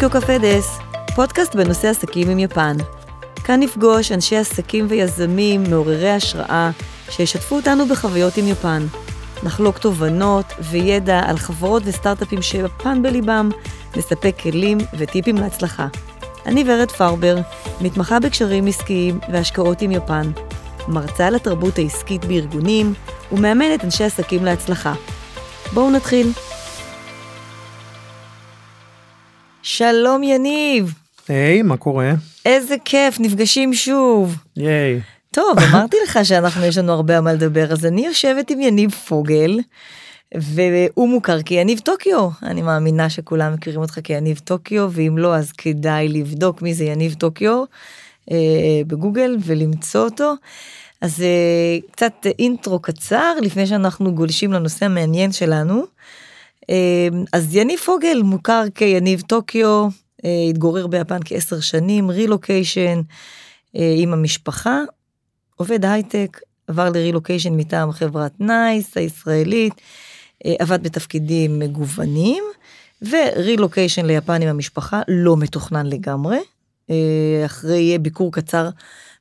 טוקיו קפה דס, פודקאסט בנושא עסקים עם יפן. כאן נפגוש אנשי עסקים ויזמים מעוררי השראה שישתפו אותנו בחוויות עם יפן. נחלוק תובנות וידע על חברות וסטארט-אפים שיפן בליבם, נספק כלים וטיפים להצלחה. אני ורד פרבר, מתמחה בקשרים עסקיים והשקעות עם יפן, מרצה על התרבות העסקית בארגונים ומאמנת אנשי עסקים להצלחה. בואו נתחיל. שלום יניב. היי, hey, מה קורה? איזה כיף, נפגשים שוב. ייי. טוב, אמרתי לך שאנחנו, יש לנו הרבה על מה לדבר, אז אני יושבת עם יניב פוגל, והוא מוכר כיניב טוקיו. אני מאמינה שכולם מכירים אותך כיניב טוקיו, ואם לא, אז כדאי לבדוק מי זה יניב טוקיו אה, בגוגל ולמצוא אותו. אז אה, קצת intro קצר לפני שאנחנו גולשים לנושא המעניין שלנו. אה, אז יניב פוגל מוכר כיניב טוקיו, אה, התגורר ביפן כעשר שנים, רילוקיישן אה, עם המשפחה, עובד הייטק, עבר לרילוקיישן מטעם חברת נייס הישראלית, אה, עבד בתפקידים מגוונים, ורילוקיישן ליפן עם המשפחה לא מתוכנן לגמרי. אחרי ביקור קצר,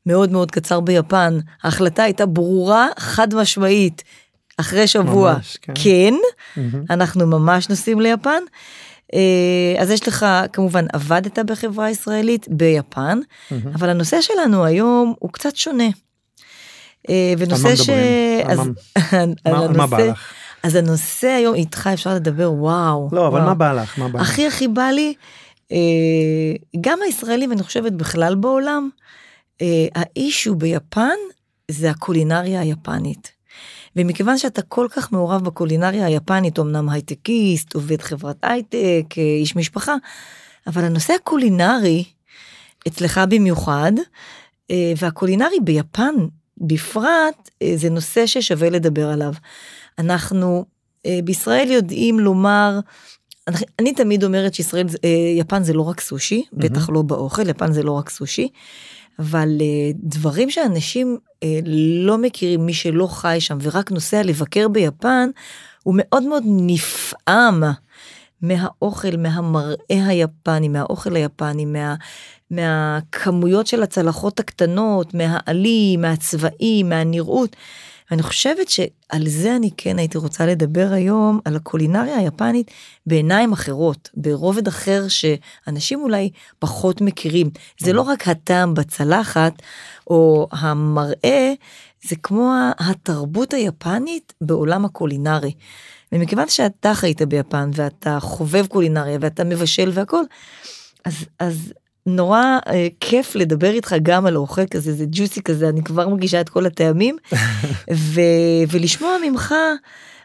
מאוד מאוד קצר ביפן, ההחלטה הייתה ברורה, חד משמעית, אחרי שבוע, ממש, כן, כן mm-hmm. אנחנו ממש נוסעים ליפן. אה, אז יש לך, כמובן, עבדת בחברה ישראלית ביפן, mm-hmm. אבל הנושא שלנו היום הוא קצת שונה. אה, ונושא ש... אז, מה, מה בא לך? אז הנושא היום איתך אפשר לדבר וואו. לא, אבל וואו. מה בא לך? מה בא לך? הכי הכי בא לי, אה, גם הישראלים, אני חושבת בכלל בעולם, האישו ביפן זה הקולינריה היפנית. ומכיוון שאתה כל כך מעורב בקולינריה היפנית, אמנם הייטקיסט, עובד חברת הייטק, איש משפחה, אבל הנושא הקולינרי, אצלך במיוחד, והקולינרי ביפן בפרט, זה נושא ששווה לדבר עליו. אנחנו בישראל יודעים לומר, אני תמיד אומרת שישראל, יפן זה לא רק סושי, mm-hmm. בטח לא באוכל, יפן זה לא רק סושי. אבל אה, דברים שאנשים אה, לא מכירים, מי שלא חי שם ורק נוסע לבקר ביפן, הוא מאוד מאוד נפעם מהאוכל, מהמראה היפני, מהאוכל היפני, מה, מהכמויות של הצלחות הקטנות, מהעלים, מהצבעים, מהנראות. ואני חושבת שעל זה אני כן הייתי רוצה לדבר היום, על הקולינריה היפנית בעיניים אחרות, ברובד אחר שאנשים אולי פחות מכירים. זה לא רק הטעם בצלחת, או המראה, זה כמו התרבות היפנית בעולם הקולינרי. ומכיוון שאתה חיית ביפן, ואתה חובב קולינריה, ואתה מבשל והכל, אז, אז נורא אה, כיף לדבר איתך גם על אוכל כזה, זה ג'וסי כזה, אני כבר מגישה את כל הטעמים, ו, ולשמוע ממך,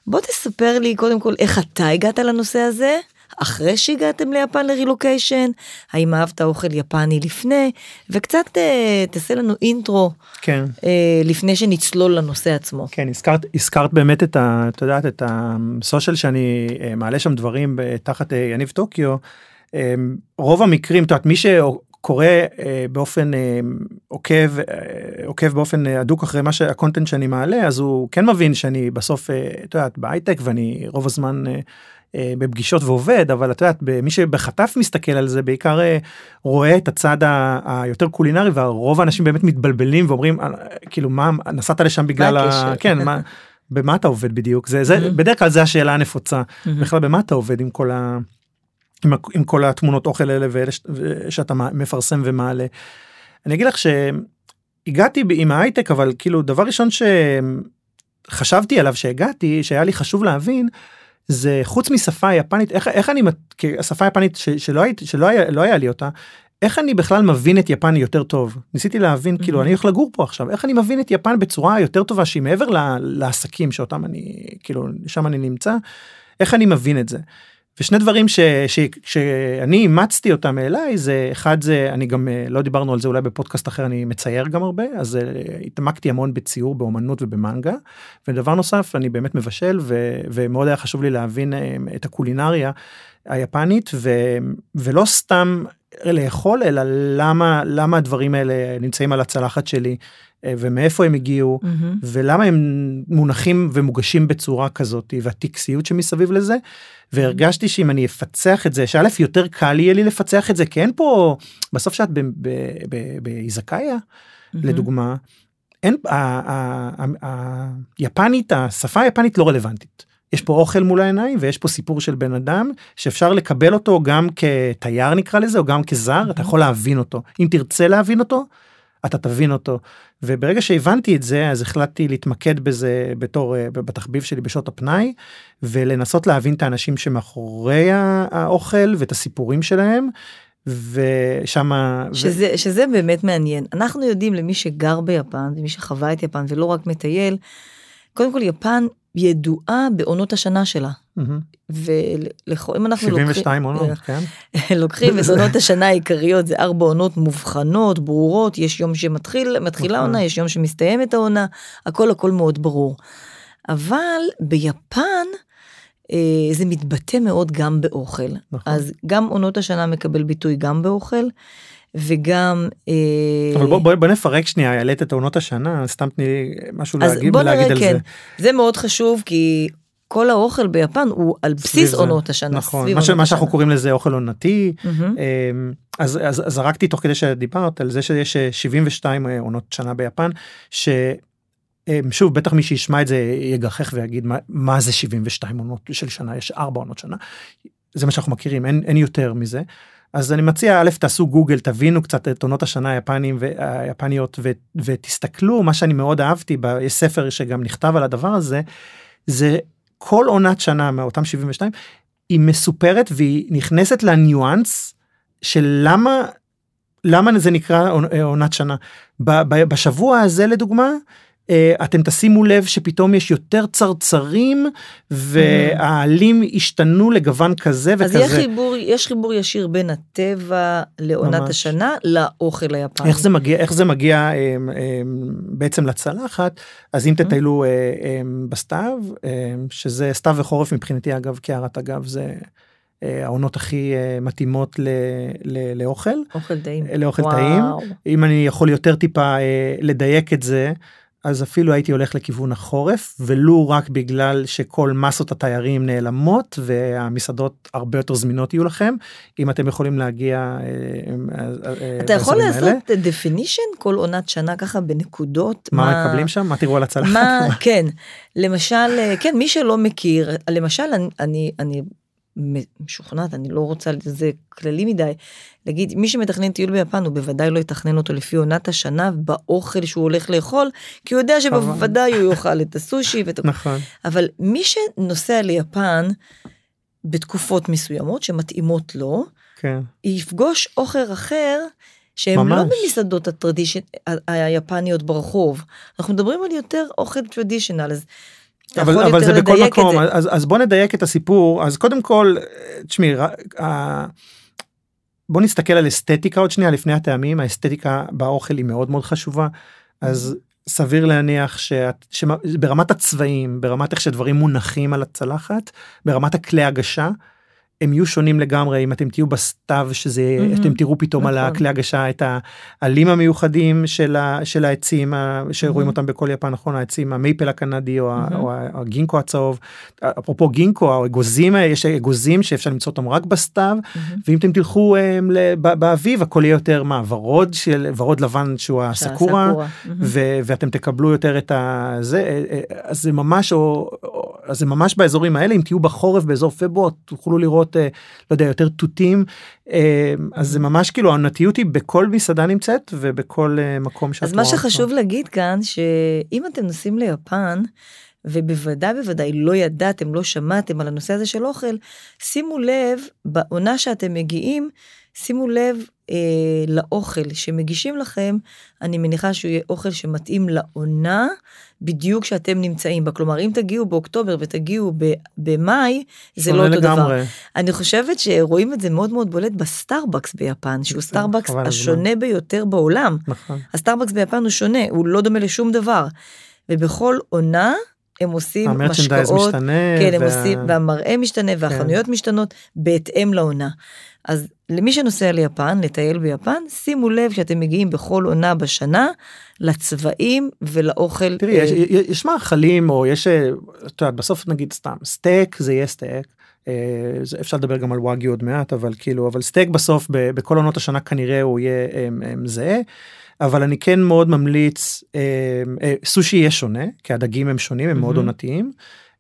בוא תספר לי קודם כל איך אתה הגעת לנושא הזה, אחרי שהגעתם ליפן לרילוקיישן, האם אהבת אוכל יפני לפני, וקצת אה, תעשה לנו אינטרו, כן. אה, לפני שנצלול לנושא עצמו. כן, הזכרת, הזכרת באמת את ה... את יודעת, את הסושיאל שאני אה, מעלה שם דברים תחת אה, יניב טוקיו. אמ, רוב המקרים, את יודעת, מי שקורא אה, באופן אה, עוקב, אה, עוקב באופן הדוק אחרי מה שה content שאני מעלה, אז הוא כן מבין שאני בסוף, את יודעת, בהייטק ואני רוב הזמן בפגישות ועובד, אבל את יודעת, מי שבחטף מסתכל על זה בעיקר רואה את הצד היותר קולינרי, ורוב האנשים באמת מתבלבלים ואומרים, כאילו, מה, נסעת לשם בגלל ה... כן, מה... במה אתה עובד בדיוק? זה זה בדרך כלל זה השאלה הנפוצה. בכלל במה אתה עובד עם כל ה... עם, עם כל התמונות אוכל האלה ואלה שאתה מפרסם ומעלה. אני אגיד לך שהגעתי עם ההייטק אבל כאילו דבר ראשון שחשבתי עליו שהגעתי שהיה לי חשוב להבין זה חוץ משפה יפנית איך, איך אני השפה יפנית ש, שלא, היית, שלא היה, לא היה לי אותה איך אני בכלל מבין את יפן יותר טוב ניסיתי להבין כאילו mm-hmm. אני הולך לגור פה עכשיו איך אני מבין את יפן בצורה יותר טובה שהיא מעבר לעסקים שאותם אני כאילו שם אני נמצא איך אני מבין את זה. ושני דברים ש, ש, שאני אימצתי אותם אליי זה אחד זה אני גם אה, לא דיברנו על זה אולי בפודקאסט אחר אני מצייר גם הרבה אז uh, התעמקתי המון בציור באומנות ובמנגה. ודבר נוסף אני באמת מבשל ו, ומאוד היה חשוב לי להבין uh, את הקולינריה היפנית ו, ולא סתם לאכול אלא למה למה הדברים האלה נמצאים על הצלחת שלי. אה, ומאיפה הם הגיעו מהמם. ולמה הם מונחים ומוגשים בצורה כזאת והטקסיות שמסביב לזה והרגשתי שאם אני אפצח את זה שא' יותר קל יהיה לי לפצח את זה כי אין פה בסוף שאת באיזקאיה מהמם. לדוגמה אין היפנית השפה היפנית לא רלוונטית. יש פה אוכל מול העיניים ויש פה סיפור של בן אדם שאפשר לקבל אותו גם כתייר נקרא לזה או גם כזר אתה יכול להבין אותו אם תרצה להבין אותו אתה תבין אותו וברגע שהבנתי את זה אז החלטתי להתמקד בזה בתור אה, בתחביב שלי בשעות הפנאי ולנסות להבין את האנשים שמאחורי האוכל ואת הסיפורים שלהם ושמה ו- שזה, שזה באמת מעניין. אנחנו יודעים למי שגר ביפן, ומי שחווה את יפן ולא רק מטייל, קודם כל יפן ידועה בעונות השנה שלה. ואם אנחנו 72 עונות כן לוקחים, לוקחים את עונות השנה העיקריות, זה ארבע עונות מובחנות, ברורות, יש יום שמתחיל, מתחילה נכון. עונה, יש יום שמסתיימת העונה, הכל הכל מאוד ברור. אבל ביפן אה, זה מתבטא מאוד גם באוכל. נכון. אז גם עונות השנה מקבל ביטוי גם באוכל, וגם... אה, אבל בוא, בוא, בוא נפרק שנייה העלית את עונות השנה סתם תני לי משהו להגיד, בוא להגיד נראה, על כן, זה. זה מאוד חשוב כי כל האוכל ביפן הוא על בסיס זה. עונות השנה. נכון מה, ש, מה שאנחנו. קוראים לזה אוכל עונתי. אמ, אז, אז אז זרקתי תוך כדי שדיברת על זה שיש אה, 72 עונות שנה ביפן ששוב בטח מי שישמע את זה יגחך ויגיד מה, מה זה 72 עונות של שנה יש 4 עונות שנה. זה מה שאנחנו מכירים אין, אין יותר מזה. אז אני מציע א' תעשו גוגל תבינו קצת את עונות השנה היפנים והיפניות ו, ותסתכלו מה שאני מאוד אהבתי יש ספר שגם נכתב על הדבר הזה זה כל עונת שנה מאותם 72 היא מסופרת והיא נכנסת לניואנס של למה למה זה נקרא עונ- עונת שנה. בשבוע הזה לדוגמה אתם תשימו לב שפתאום יש יותר צרצרים והעלים השתנו לגוון כזה אז יש וכזה. חיבור, יש חיבור ישיר בין הטבע לעונת ממש. השנה לאוכל היפני. איך זה מגיע איך זה מגיע אה, אה, בעצם לצלחת אז אם תטיילו אה, אה, בסתיו אה, שזה סתיו וחורף מבחינתי אגב קערת אגב זה אה, העונות הכי אה, מתאימות ל, ל, לאוכל אוכל טעים. לאוכל וואו. טעים. אם אני יכול יותר טיפה אה, לדייק את זה אז אפילו הייתי הולך לכיוון החורף ולו רק בגלל שכל מסות התיירים נעלמות והמסעדות הרבה יותר זמינות יהיו לכם אם אתם יכולים להגיע. אה, אה, אתה יכול. לעשות definition כל עונת שנה ככה בנקודות. מה מקבלים שם? מה תראו על הצלחת? מה, כן, למשל, אה, כן, מי שלא מכיר, למשל, אני, אני, אני משוכנעת, אני לא רוצה, זה כללי מדי, להגיד, מי שמתכנן טיול ביפן, הוא בוודאי לא יתכנן אותו לפי עונת השנה באוכל שהוא הולך לאכול, כי הוא יודע שבוודאי הוא יאכל את הסושי ואת... נכון. אבל מי שנוסע ליפן בתקופות מסוימות שמתאימות לו, כן. יפגוש אוכל אחר שהם לא ממש. במסעדות הטרדישן, היפניות ברחוב. אנחנו מדברים על יותר אוכל טרדישיונל, אז אבל, אבל זה בכל מקום. אז, אז בוא נדייק את הסיפור אז קודם כל תשמעי בוא נסתכל על אסתטיקה עוד שנייה לפני הטעמים האסתטיקה באוכל היא מאוד מאוד חשובה אז סביר להניח שאת, שברמת הצבעים ברמת איך שדברים מונחים על הצלחת ברמת הכלי הגשה. הם יהיו שונים לגמרי אם אתם תהיו בסתיו שזה מהמם. אתם תראו פתאום על נכון. הכלי הגשה את העלים המיוחדים של, ה, של העצים ה, שרואים מהמם. אותם בכל יפן נכון העצים המייפל הקנדי או, מהמם. או ה- הגינקו הצהוב אפרופו גינקו האגוזים יש אגוזים שאפשר למצוא אותם רק בסתיו מהמם. ואם אתם תלכו הם, ל- ב- באביב הכל יהיה יותר מה ורוד של ורוד לבן שהוא הסקורה. מהמם. ו- ואתם תקבלו יותר את הזה אה, אה, אז זה ממש או, או אז זה ממש באזורים האלה אם תהיו בחורף באזור פברואר תוכלו לראות אה, לא יודע יותר תותים אה, אז זה ממש כאילו העונתיות היא בכל מסעדה נמצאת ובכל אה, מקום שאת אז מה רואה אותו. שחשוב להגיד כאן, שאם אתם נוסעים ליפן, ובוודאי בוודאי לא ידעתם, לא שמעתם על הנושא הזה של אוכל, שימו לב, בעונה שאתם מגיעים, שימו לב אה, לאוכל שמגישים לכם, אני מניחה שהוא יהיה אוכל שמתאים לעונה בדיוק שאתם נמצאים בה. כלומר, אם תגיעו באוקטובר ותגיעו ב- במאי, זה לא אותו דבר. לגמרי. אני חושבת שרואים את זה מאוד מאוד בולט בסטארבקס ביפן, שהוא בסדר, סטארבקס השונה ביותר בעולם. נכון. הסטארבקס ביפן הוא שונה, הוא לא דומה לשום דבר. ובכל עונה הם עושים משקאות, משתנה. כן, הם וה- עושים, והמראה משתנה והחנויות משתנות בהתאם לעונה. אז למי שנוסע ליפן, לטייל ביפן, שימו לב שאתם מגיעים בכל עונה בשנה לצבעים ולאוכל. תראי, אה, יש, יש- מאכלים, או יש, אה, את יודעת, בסוף נגיד סתם, סטייק זה יהיה סטייק. אה, אפשר לדבר גם על וואגיו עוד מעט, אבל כאילו, אבל סטייק בסוף, ב- בכל עונות השנה כנראה הוא יהיה אה, זהה. אבל אני כן מאוד ממליץ, אה, אה, סושי יהיה שונה, כי הדגים הם שונים, הם מאוד מהמם. עונתיים.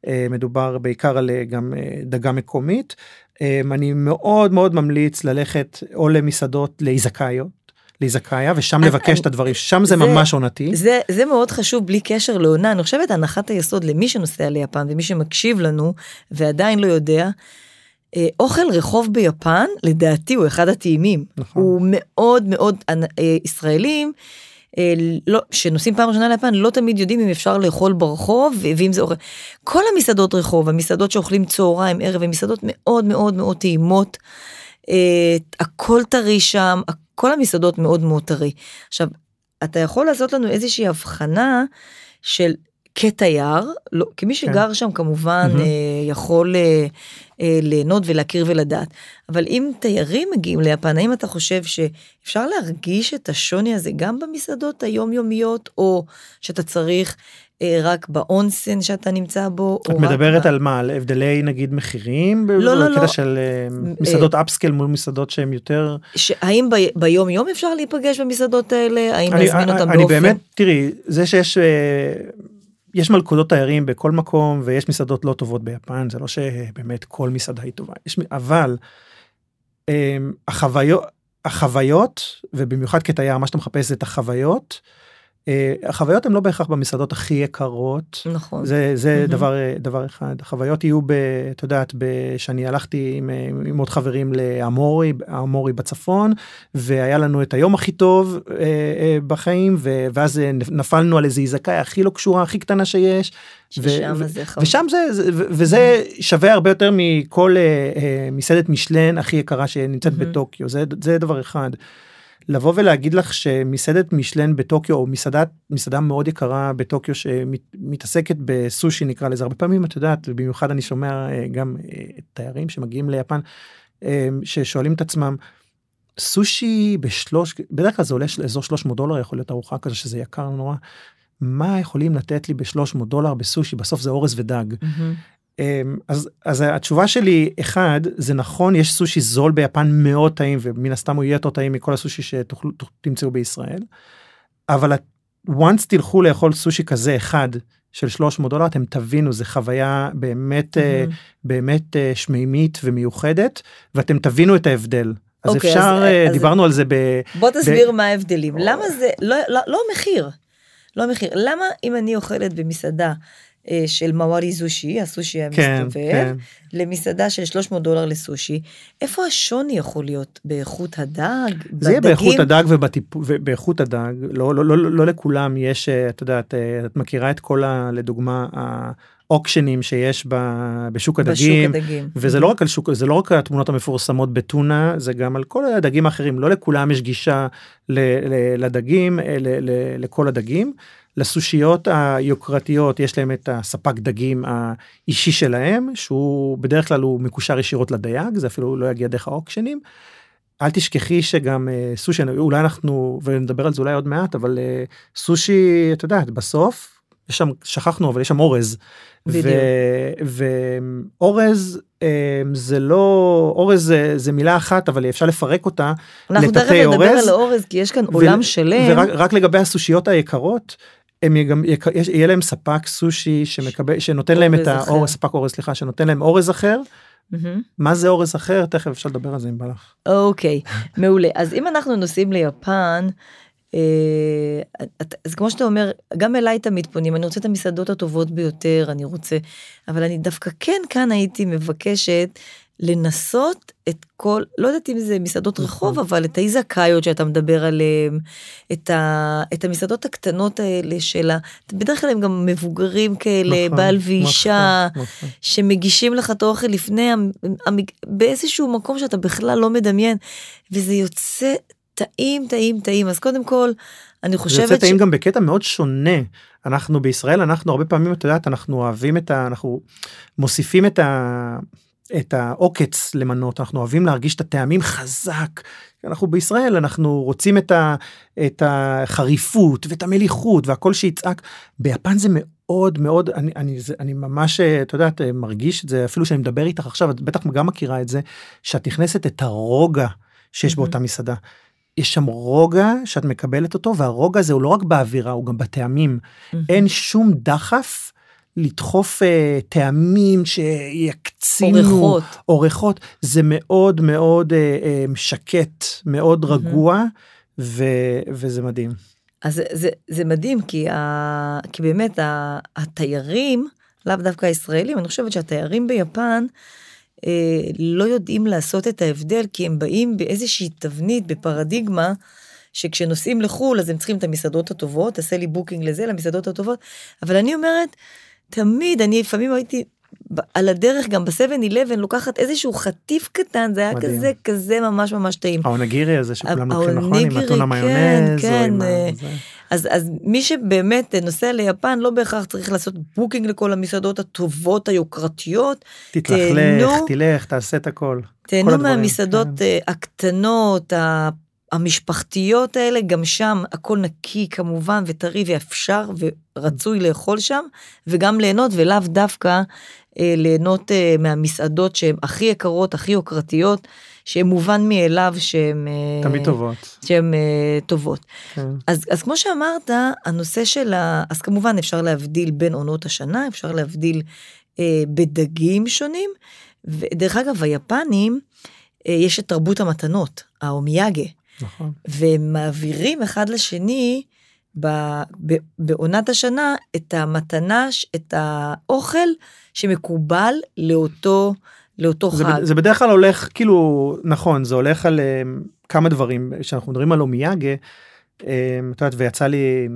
אה, מדובר בעיקר על אה, גם אה, דגה מקומית. אה, אני מאוד מאוד ממליץ ללכת או למסעדות, לאיזקאיות. לאיזקאיה ושם לבקש אני- את הדברים שם זה זה- ממש עונתי. זה, זה מאוד חשוב בלי קשר לעונה, אני חושבת הנחת היסוד למי שנוסע ליפן ומי שמקשיב לנו ועדיין לא יודע, אוכל רחוב ביפן לדעתי הוא אחד הטעימים. נכון. הוא מאוד מאוד, אה, ישראלים אה, לא, שנוסעים פעם ראשונה ליפן לא תמיד יודעים אם אפשר לאכול ברחוב ואם זה אוכל. כל המסעדות רחוב, המסעדות שאוכלים צהריים, ערב, הן מסעדות מאוד מאוד מאוד טעימות. אה, הכל טרי שם, כל המסעדות מאוד מאוד טרי. עכשיו, אתה יכול לעשות לנו איזושהי הבחנה של כתייר, לא, כמי שגר שם כמובן מהמם. אה, יכול אה, אה, ליהנות ולהכיר ולדעת, אבל אם תיירים מגיעים ליפן, האם אתה חושב שאפשר להרגיש את השוני הזה גם במסעדות היומיומיות, או שאתה צריך אה, רק באונסן שאתה נמצא בו? את מדברת ב- על מה? על הבדלי נגיד מחירים? לא, לא, בקטע לא. של אה, מסעדות אפסקל מול מסעדות שהן יותר... ש- האם ב- ביום יום אפשר להיפגש במסעדות האלה? האם אני, להזמין אותם אני באופן? באמת, תראי, זה שיש אה, יש מלכודות תיירים בכל מקום ויש מסעדות לא טובות ביפן, זה לא שבאמת כל מסעדה היא טובה, יש, אבל אה, החוויות, החוויות, ובמיוחד כתייר, מה שאתה מחפש זה את החוויות, אה, החוויות הן לא בהכרח במסעדות הכי יקרות. נכון. זה זה מהמם. דבר אה, דבר אחד החוויות יהיו ב... את יודעת שאני הלכתי עם, אה, עם עוד חברים לאמורי האמורי בצפון והיה לנו את היום הכי טוב אה, אה, בחיים ו- ואז נפלנו על איזה איזקאי הכי לא קשורה הכי קטנה שיש. ו- ששם ו- זה חוויה. ושם זה, זה וזה שווה הרבה יותר מכל מסעדת משלן הכי יקרה שנמצאת מהמם. בטוקיו זה זה דבר אחד. לבוא ולהגיד לך שמסעדת משלן בטוקיו או מסעדת מסעדה מאוד יקרה בטוקיו שמתעסקת בסושי נקרא לזה הרבה פעמים את יודעת במיוחד אני שומע אה, גם אה, תיירים שמגיעים ליפן אה, ששואלים את עצמם סושי בשלוש בדרך כלל זה עולה אזור 300 דולר יכול להיות ארוחה כזה שזה יקר נורא. מה יכולים לתת לי ב-300 דולר בסושי בסוף זה אורז ודג. מהמם. אמ, אז אז התשובה שלי אחד זה נכון יש סושי זול ביפן מאוד טעים ומן הסתם הוא יהיה יותר טעים מכל הסושי שתמצאו בישראל. אבל once תלכו לאכול סושי כזה אחד של 300 דולר אתם תבינו זה חוויה באמת מהמם. באמת אה, שמימית ומיוחדת ואתם תבינו את ההבדל. אז אוקיי, אפשר אז- אה, אז- דיברנו על זה ב... בוא תסביר מה ההבדלים. למה זה, לא, לא, לא מחיר. לא מחיר. למה אם אני אוכלת במסעדה של מאווארי זושי, הסושי כן, המסתובב, כן. למסעדה של 300 דולר לסושי, איפה השוני יכול להיות? באיכות הדג? זה יהיה באיכות? הדג. ובאיכות הדג לא, לא, לא, לא, לא לכולם יש אה, את יודעת אה, את מכירה את כל ה... לדוגמה האוקשנים שיש ב... בשוק הדגים. בשוק הדגים. וזה לא רק על שוק זה לא רק התמונות המפורסמות בטונה זה גם על כל הדגים האחרים לא לכולם יש גישה ל, ל, לדגים ל, ל, לכל הדגים. לסושיות היוקרתיות יש להם את הספק דגים האישי שלהם שהוא בדרך כלל הוא מקושר ישירות לדייג זה אפילו לא יגיע דרך האוקשנים. אל תשכחי שגם אה, סושי אולי אנחנו ונדבר על זה אולי עוד מעט אבל אה, סושי את יודעת בסוף יש שם שכחנו אבל יש שם אורז. ואורז אה, זה לא אורז זה, זה מילה אחת אבל אפשר לפרק אותה אנחנו תכף נדבר אורז, על האורז, כי יש כאן ו- עולם שלם. ורק רק לגבי הסושיות היקרות. הם גם יק- יש- יהיה להם ספק סושי שמקבל שנותן להם את. האורז ספק אורז סליחה שנותן להם אורז אחר מהמם. מה זה אורז אחר תכף אפשר לדבר על זה אם בא לך. אוקיי, מעולה. אז אם אנחנו נוסעים ליפן, אה, אז כמו שאתה אומר, גם אליי תמיד פונים, אני רוצה את המסעדות הטובות ביותר, אני רוצה, אבל אני דווקא כן כאן הייתי מבקשת לנסות את כל, לא יודעת אם זה מסעדות נכון. רחוב, אבל את האיזקאיות שאתה מדבר עליהן, את, ה, את המסעדות הקטנות האלה של ה... בדרך כלל הם גם מבוגרים כאלה, נכון, בעל ואישה. נכון, נכון. שמגישים לך את האוכל לפני, המ- המ- באיזשהו מקום שאתה בכלל לא מדמיין, וזה יוצא טעים, טעים, טעים. אז קודם כל, אני זה חושבת יוצא טעים גם בקטע מאוד שונה. אנחנו בישראל אנחנו הרבה פעמים את יודעת אנחנו אוהבים את ה... אנחנו מוסיפים את ה... את העוקץ למנות אנחנו אוהבים להרגיש את הטעמים חזק. אנחנו בישראל אנחנו רוצים את, ה, את החריפות ואת המליחות והכל שיצעק ביפן זה מאוד מאוד אני אני זה אני ממש את יודעת מרגיש את זה אפילו שאני מדבר איתך עכשיו את בטח גם מכירה את זה שאת נכנסת את הרוגע שיש מהמם. באותה מסעדה. יש שם רוגע שאת מקבלת אותו והרוגע הזה הוא לא רק באווירה הוא גם בטעמים אין שום דחף לדחוף אה, טעמים שיקצינו עורכות. עורכות זה מאוד מאוד אה, אה, שקט מאוד רגוע ו, וזה מדהים. אז זה, זה, זה מדהים, כי, ה, כי באמת ה, התיירים, לאו דווקא הישראלים, אני חושבת שהתיירים ביפן אה, לא יודעים לעשות את ההבדל, כי הם באים באיזושהי תבנית, בפרדיגמה, שכשנוסעים לחו"ל אז הם צריכים את המסעדות הטובות, תעשה לי booking לזה, למסעדות הטובות, אבל אני אומרת, תמיד, אני לפעמים הייתי על הדרך גם ב-7-11 לוקחת איזשהו חטיף קטן, זה היה מדהים. כזה, כזה ממש ממש טעים. האוניגירי הזה שכולם לוקחים נכון עם הטונה מיונז כן, כן, ה- אה. אז, אז מי שבאמת נוסע ליפן לא בהכרח צריך לעשות booking לכל המסעדות הטובות היוקרתיות, תתלכלך. תלך תעשה את הכל. תהנו מהמסעדות כן. אה, הקטנות, המשפחתיות האלה, גם שם הכל נקי כמובן וטרי ואפשר ורצוי לאכול שם, וגם ליהנות ולאו דווקא אה, ליהנות אה, מהמסעדות שהן הכי יקרות, הכי יוקרתיות, שהן מובן מאליו שהן... אה, תמיד טובות. שהן אה, טובות. כן. אז, אז כמו שאמרת, הנושא של ה... אז כמובן אפשר להבדיל בין עונות השנה, אפשר להבדיל אה, בדגים שונים. ודרך אגב, היפנים, אה, יש את תרבות המתנות, האומיאגה, נכון. והם מעבירים אחד לשני ב, ב, בעונת השנה את המתנה, את האוכל שמקובל לאותו, לאותו זה, חג. בד- זה בדרך כלל הולך כאילו נכון זה הולך על אה, כמה דברים כשאנחנו מדברים על אומיאגה אה, את יודעת ויצא לי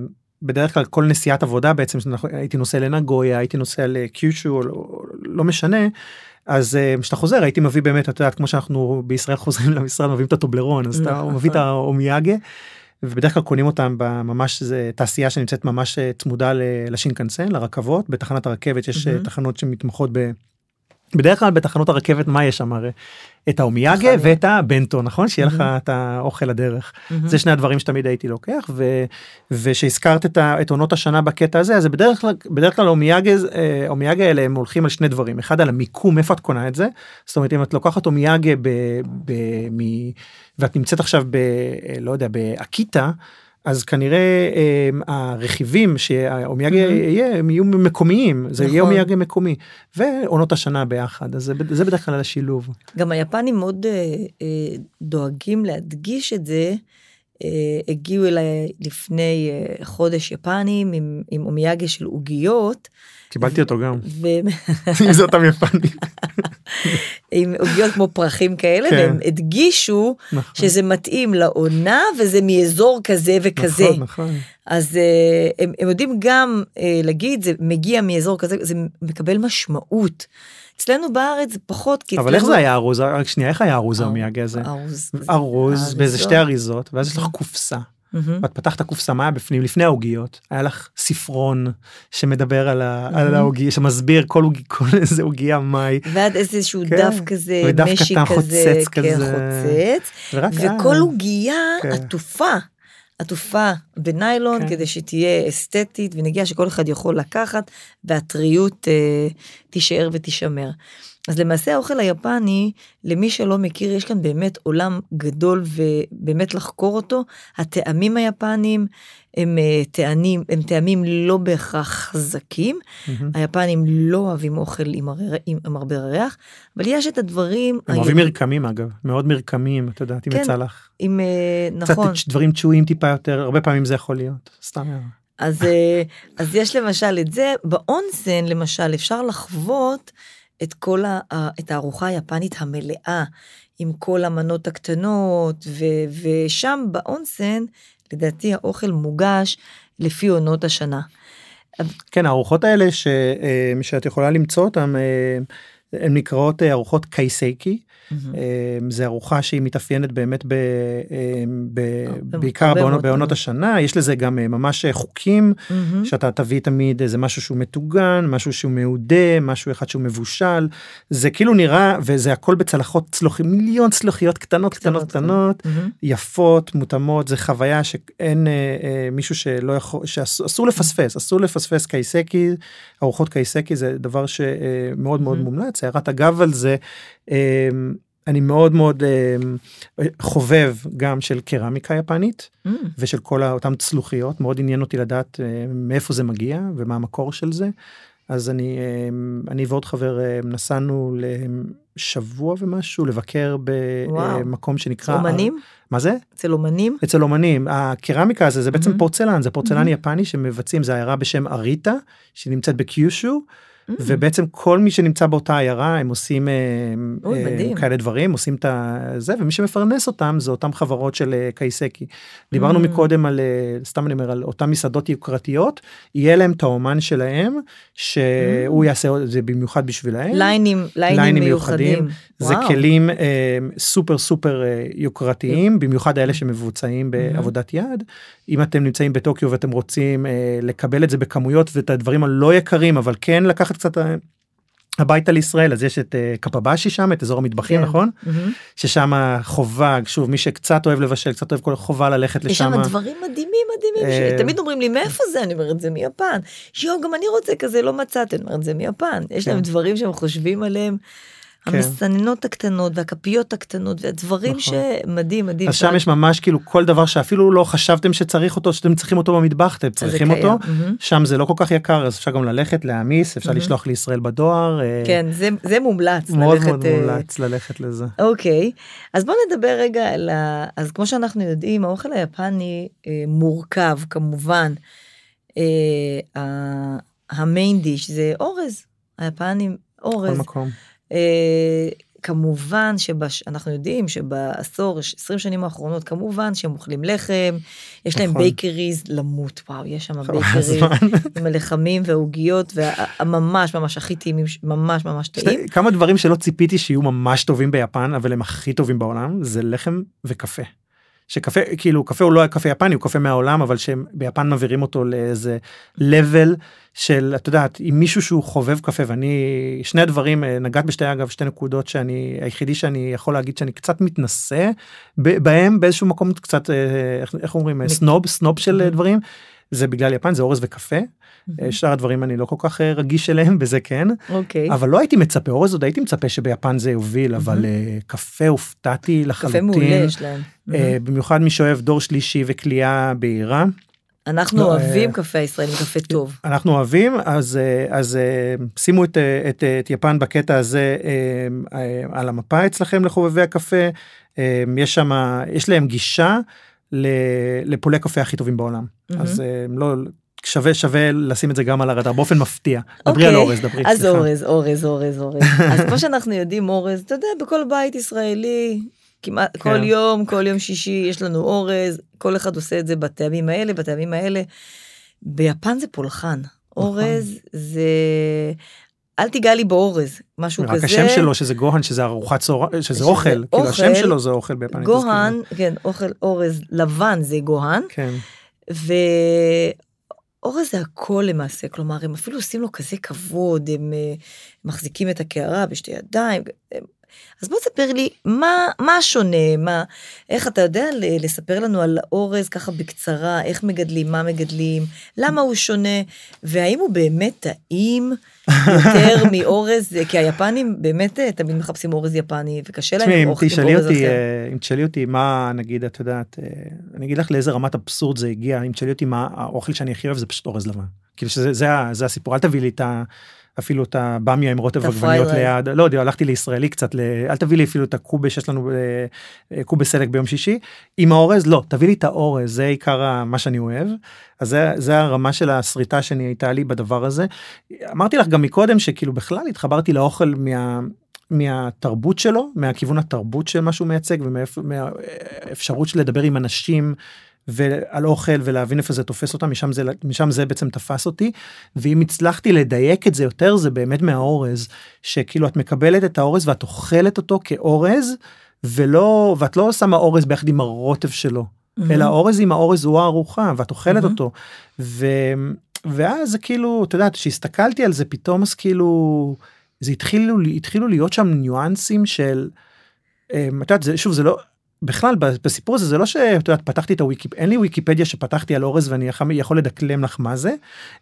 בדרך כלל כל נסיעת עבודה בעצם הייתי נוסע לנגויה הייתי נוסע לקיושו לא- לא משנה. אז אה, כשאתה חוזר הייתי מביא באמת את יודעת כמו שאנחנו בישראל חוזרים למשרד מביאים את הטובלרון אז אתה נכון. מביא את האומיאגה. ובדרך כלל קונים אותם בממש זה תעשייה שנמצאת ממש אה, צמודה לשינקנסן לרכבות בתחנת הרכבת יש אה. תחנות שמתמחות. בדרך כלל בתחנות הרכבת מה יש שם הרי את האומיאגה. ואת הבנטו נכון שיהיה לך מהמם. את האוכל לדרך מהמם. זה שני הדברים שתמיד הייתי לוקח ו... ושהזכרת את, ה... את עונות השנה בקטע הזה אז בדרך כלל בדרך כלל אומיאגה אה, אומיאגה האלה הם הולכים על שני דברים אחד על המיקום איפה את קונה את זה זאת אומרת אם את לוקחת אומיאגה ב... ב... מ... ואת נמצאת עכשיו ב... אה, לא יודע באקיטה. אז כנראה אה, הרכיבים שהאומיאגה. יהיה הם יהיו מקומיים זה יהיה נכון. אומיאגה מקומי ועונות השנה ביחד אז זה, זה בדרך כלל השילוב. גם היפנים מאוד אה, אה, דואגים להדגיש את זה. אה, הגיעו אליי לפני אה, חודש יפנים עם, עם אומיאגה של עוגיות, קיבלתי אותו גם אם זה אותם יפנים. עוגיות כמו פרחים כאלה, כן. והם הדגישו נכון. שזה מתאים לעונה וזה מאזור כזה וכזה. נכון, נכון. אז אה, הם, הם יודעים גם אה, להגיד, זה מגיע מאזור כזה, זה מקבל משמעות. אצלנו בארץ זה פחות, כי אבל איך זה היה ארוז רק שנייה איך היה ארוז האומיאגה הזה ארוז. ארוז באיזה. שתי אריזות ואז יש לך קופסה מהמם. ואת פתחת קופסה מה היה בפנים לפני העוגיות היה לך ספרון שמדבר על ה- על. העוגיה שמסביר כל עוגי- כל איזה עוגיה מהי ועד איזשהו כן. דף כזה, ודף משי קטן כזה, חוצץ כן, כזה. חוצץ, ורק וכל עוגייה כן. עטופה, עטופה בניילון כן. כדי שתהיה אסתטית ונגיעה שכל אחד יכול לקחת, והטריות אה, תישאר ותישמר. אז למעשה האוכל היפני, למי שלא מכיר, יש כאן באמת עולם גדול ובאמת לחקור אותו. הטעמים היפנים הם אה, טעמים, הם טעמים לא בהכרח חזקים. מהמם. היפנים לא אוהבים אוכל עם, הרר, עם, עם הרבה ריח, אבל יש את הדברים... הם אוהבים מרקמים אגב מאוד מרקמים את יודעת אם כן, יצא לך עם, אה, קצת נכון, דברים צ'ויים טיפה יותר הרבה פעמים זה יכול להיות סתם. אז, אה, אז יש למשל את זה, באונסן למשל אפשר לחוות את כל ה, את הארוחה היפנית המלאה, עם כל המנות הקטנות, ו, ושם באונסן, לדעתי האוכל מוגש לפי עונות השנה. כן הארוחות האלה ש, אה, שאת יכולה למצוא אותם אה, הן נקראות אה, ארוחות קייסייקי. אמ, זה ארוחה שהיא מתאפיינת באמת ב, אמ, ב, בעיקר בעונות, בעונות. השנה יש לזה גם אה, ממש אה, חוקים מהמם. שאתה תביא תמיד איזה משהו שהוא מטוגן משהו שהוא מעודה משהו אחד שהוא מבושל זה כאילו נראה וזה הכל בצלחות צלוחים מיליון צלוחיות קטנות קטנות קטנות, מהמם. יפות מותאמות זה חוויה שאין אה, אה, מישהו שלא יכול שאסור אסור לפספס אסור לפספס קייסקי ארוחות קייסקי זה דבר שמאוד מאוד Mhm. מומלץ הערת אגב על זה אה, אני מאוד מאוד אה, חובב גם של קרמיקה יפנית מהמם. ושל כל אותם צלוחיות מאוד עניין אותי לדעת אה, מאיפה זה מגיע ומה המקור של זה. אז אני אה, אני ועוד חבר אה, נסענו לשבוע ומשהו לבקר וואו. במקום שנקרא אומנים? מה זה אצל אומנים? אצל אומנים הקרמיקה הזה זה בעצם Mhm. פורצלן זה פורצלן Mhm. יפני שמבצעים זה עיירה בשם אריטה שנמצאת בקיושו. ובעצם כל מי שנמצא באותה עיירה הם עושים אה, אוי, אה, מדהים. כאלה דברים עושים את זה ומי שמפרנס אותם זה אותם חברות של אה, קייסקי. דיברנו Mm. מקודם על אה, סתם אני אומר על אותם מסעדות יוקרתיות יהיה להם את האומן שלהם שהוא Mm. יעשה את זה במיוחד בשבילהם. ליינים, ליינים מיוחדים. זה. כלים אה, סופר סופר אה, יוקרתיים במיוחד האלה שמבוצעים בעבודת יד. אם אתם נמצאים בטוקיו ואתם רוצים אה, לקבל את זה בכמויות ואת הדברים הלא יקרים אבל כן לקחת קצת אה, הביתה לישראל אז יש את אה, קפבשי שם את אזור המטבחים כן. נכון מהמם. ששם חובה שוב מי שקצת אוהב לבשל קצת אוהב כל חובה ללכת יש שם לשם. דברים מדהימים מדהימים, אה, שתמיד אומרים לי מאיפה זה, אני אומרת זה מיפן. יואו גם אני רוצה כזה לא מצאתי, אני אומרת זה מיפן. יש להם כן. דברים שהם חושבים עליהם. כן. המסננות הקטנות והכפיות הקטנות והדברים נכון. שמדהים מדהים. אז שם יש ממש כאילו כל דבר שאפילו לא חשבתם שצריך אותו שאתם צריכים אותו במטבח אתם צריכים. אותו מהמם. שם זה לא כל כך יקר אז אפשר גם ללכת להעמיס אפשר מהמם. לשלוח לישראל בדואר. אה, כן, זה- זה מומלץ. מאוד ללכת, מאוד אה, מומלץ ללכת לזה. אוקיי, אז בוא נדבר רגע על ה... אז כמו שאנחנו יודעים, האוכל היפני אה, מורכב כמובן. המיין דיש זה אורז, היפנים כל אורז. מקום. אה, כמובן שאנחנו יודעים שבעשור, 20 שנים האחרונות, כמובן שהם אוכלים לחם, יש להם נכון. bakeries למות, וואו, יש שם bakeries. עם הלחמים והעוגיות, והממש ממש הכי טעימים, ממש ממש טעים. כמה דברים שלא ציפיתי שיהיו ממש טובים ביפן אבל הם הכי טובים בעולם זה לחם וקפה. שקפה כאילו קפה הוא לא קפה יפני הוא קפה מהעולם אבל שהם ביפן מעבירים אותו לאיזה level של את יודעת עם מישהו שהוא חובב קפה ואני שני הדברים אה, נגעת בשתי אגב שתי נקודות שאני היחידי שאני יכול להגיד שאני קצת מתנשא בהם באיזשהו מקום קצת אה, איך, איך אומרים אה, סנוב סנוב של. דברים זה בגלל יפן זה אורז וקפה. אה, שאר הדברים אני לא כל כך אה, רגיש אליהם בזה כן. אוקיי, אבל לא הייתי מצפה אורז עוד הייתי מצפה שביפן זה יוביל אבל אה, קפה הופתעתי קפה לחלוטין. מעולה יש להם. אה, במיוחד מי שאוהב דור שלישי וכליאה בהירה. אנחנו לא, אוהבים אה, קפה ישראלי, קפה טוב. אנחנו אוהבים אז אה, אז אה, שימו את, את, את יפן בקטע הזה אה, אה, על המפה אצלכם לחובבי הקפה. אה, יש שם יש להם גישה לפולי קפה הכי טובים בעולם מהמם. אז אה, לא שווה שווה לשים את זה גם על הרדאר באופן מפתיע דברי אוקיי, על אורז דברי אז סליחה. אורז, אורז, אורז, אורז. אז כמו שאנחנו יודעים, אורז, אתה יודע, בכל בית ישראלי, כמעט כל כן. יום, כל יום שישי יש לנו אורז, כל אחד עושה את זה בטעמים האלה, בטעמים האלה. ביפן זה פולחן. נכון. אורז זה... אל תיגע לי באורז, משהו רק כזה. השם שלו שזה גוהן שזה ארוחת צהריים שזה שזה אוכל כאילו אוכל, השם שלו זה אוכל ביפנית. גוהן, כן, אוכל אורז לבן זה גוהן, כאילו, כן. ואורז זה הכל למעשה, כלומר הם אפילו עושים לו כזה כבוד, הם אה, מחזיקים את הקערה בשתי ידיים. הם... אז בוא תספר לי מה מה שונה מה איך אתה יודע לספר לנו על האורז ככה בקצרה איך מגדלים מה מגדלים למה הוא שונה והאם הוא באמת טעים יותר מאורז כי היפנים באמת אה, תמיד מחפשים אורז יפני וקשה להם עם אורז אותי, אחר. אה, אם תשאלי אותי מה נגיד את יודעת, אה, אני אגיד לך לאיזה רמת אבסורד זה הגיע, אם תשאלי אותי מה האוכל שאני הכי אוהב זה פשוט אורז לבן. כאילו שזה זה זה הסיפור, אל תביא לי את ה... אפילו את הבמיה עם רוטב עגבניות ליד, לא יודע, הלכתי לישראלי קצת, ל... אל תביא לי אפילו את הקובה שיש לנו, אה, קובה סלק ביום שישי, עם האורז, לא, תביא לי את האורז, זה עיקר מה שאני אוהב, אז זה, זה הרמה של השריטה שאני הייתה לי בדבר הזה. אמרתי לך גם מקודם שכאילו בכלל התחברתי לאוכל מה... מהתרבות שלו, מהכיוון התרבות של מה שהוא מייצג ומהאפשרות של לדבר עם אנשים ועל אוכל ולהבין איפה זה תופס אותה משם זה משם זה בעצם תפס אותי ואם הצלחתי לדייק את זה יותר זה באמת מהאורז שכאילו את מקבלת את האורז ואת אוכלת אותו כאורז ולא ואת לא שמה אורז ביחד עם הרוטב שלו mm-hmm. אלא אורז עם האורז הוא הארוחה ואת אוכלת mm-hmm. אותו. ו... ואז זה כאילו את יודעת שהסתכלתי על זה פתאום אז כאילו זה התחילו התחילו להיות שם ניואנסים של. אמ, את יודעת זה שוב זה לא בכלל בסיפור הזה זה לא שאת יודעת פתחתי את הוויקיפ אין לי ויקיפדיה שפתחתי על אורז ואני יכול לדקלם לך מה זה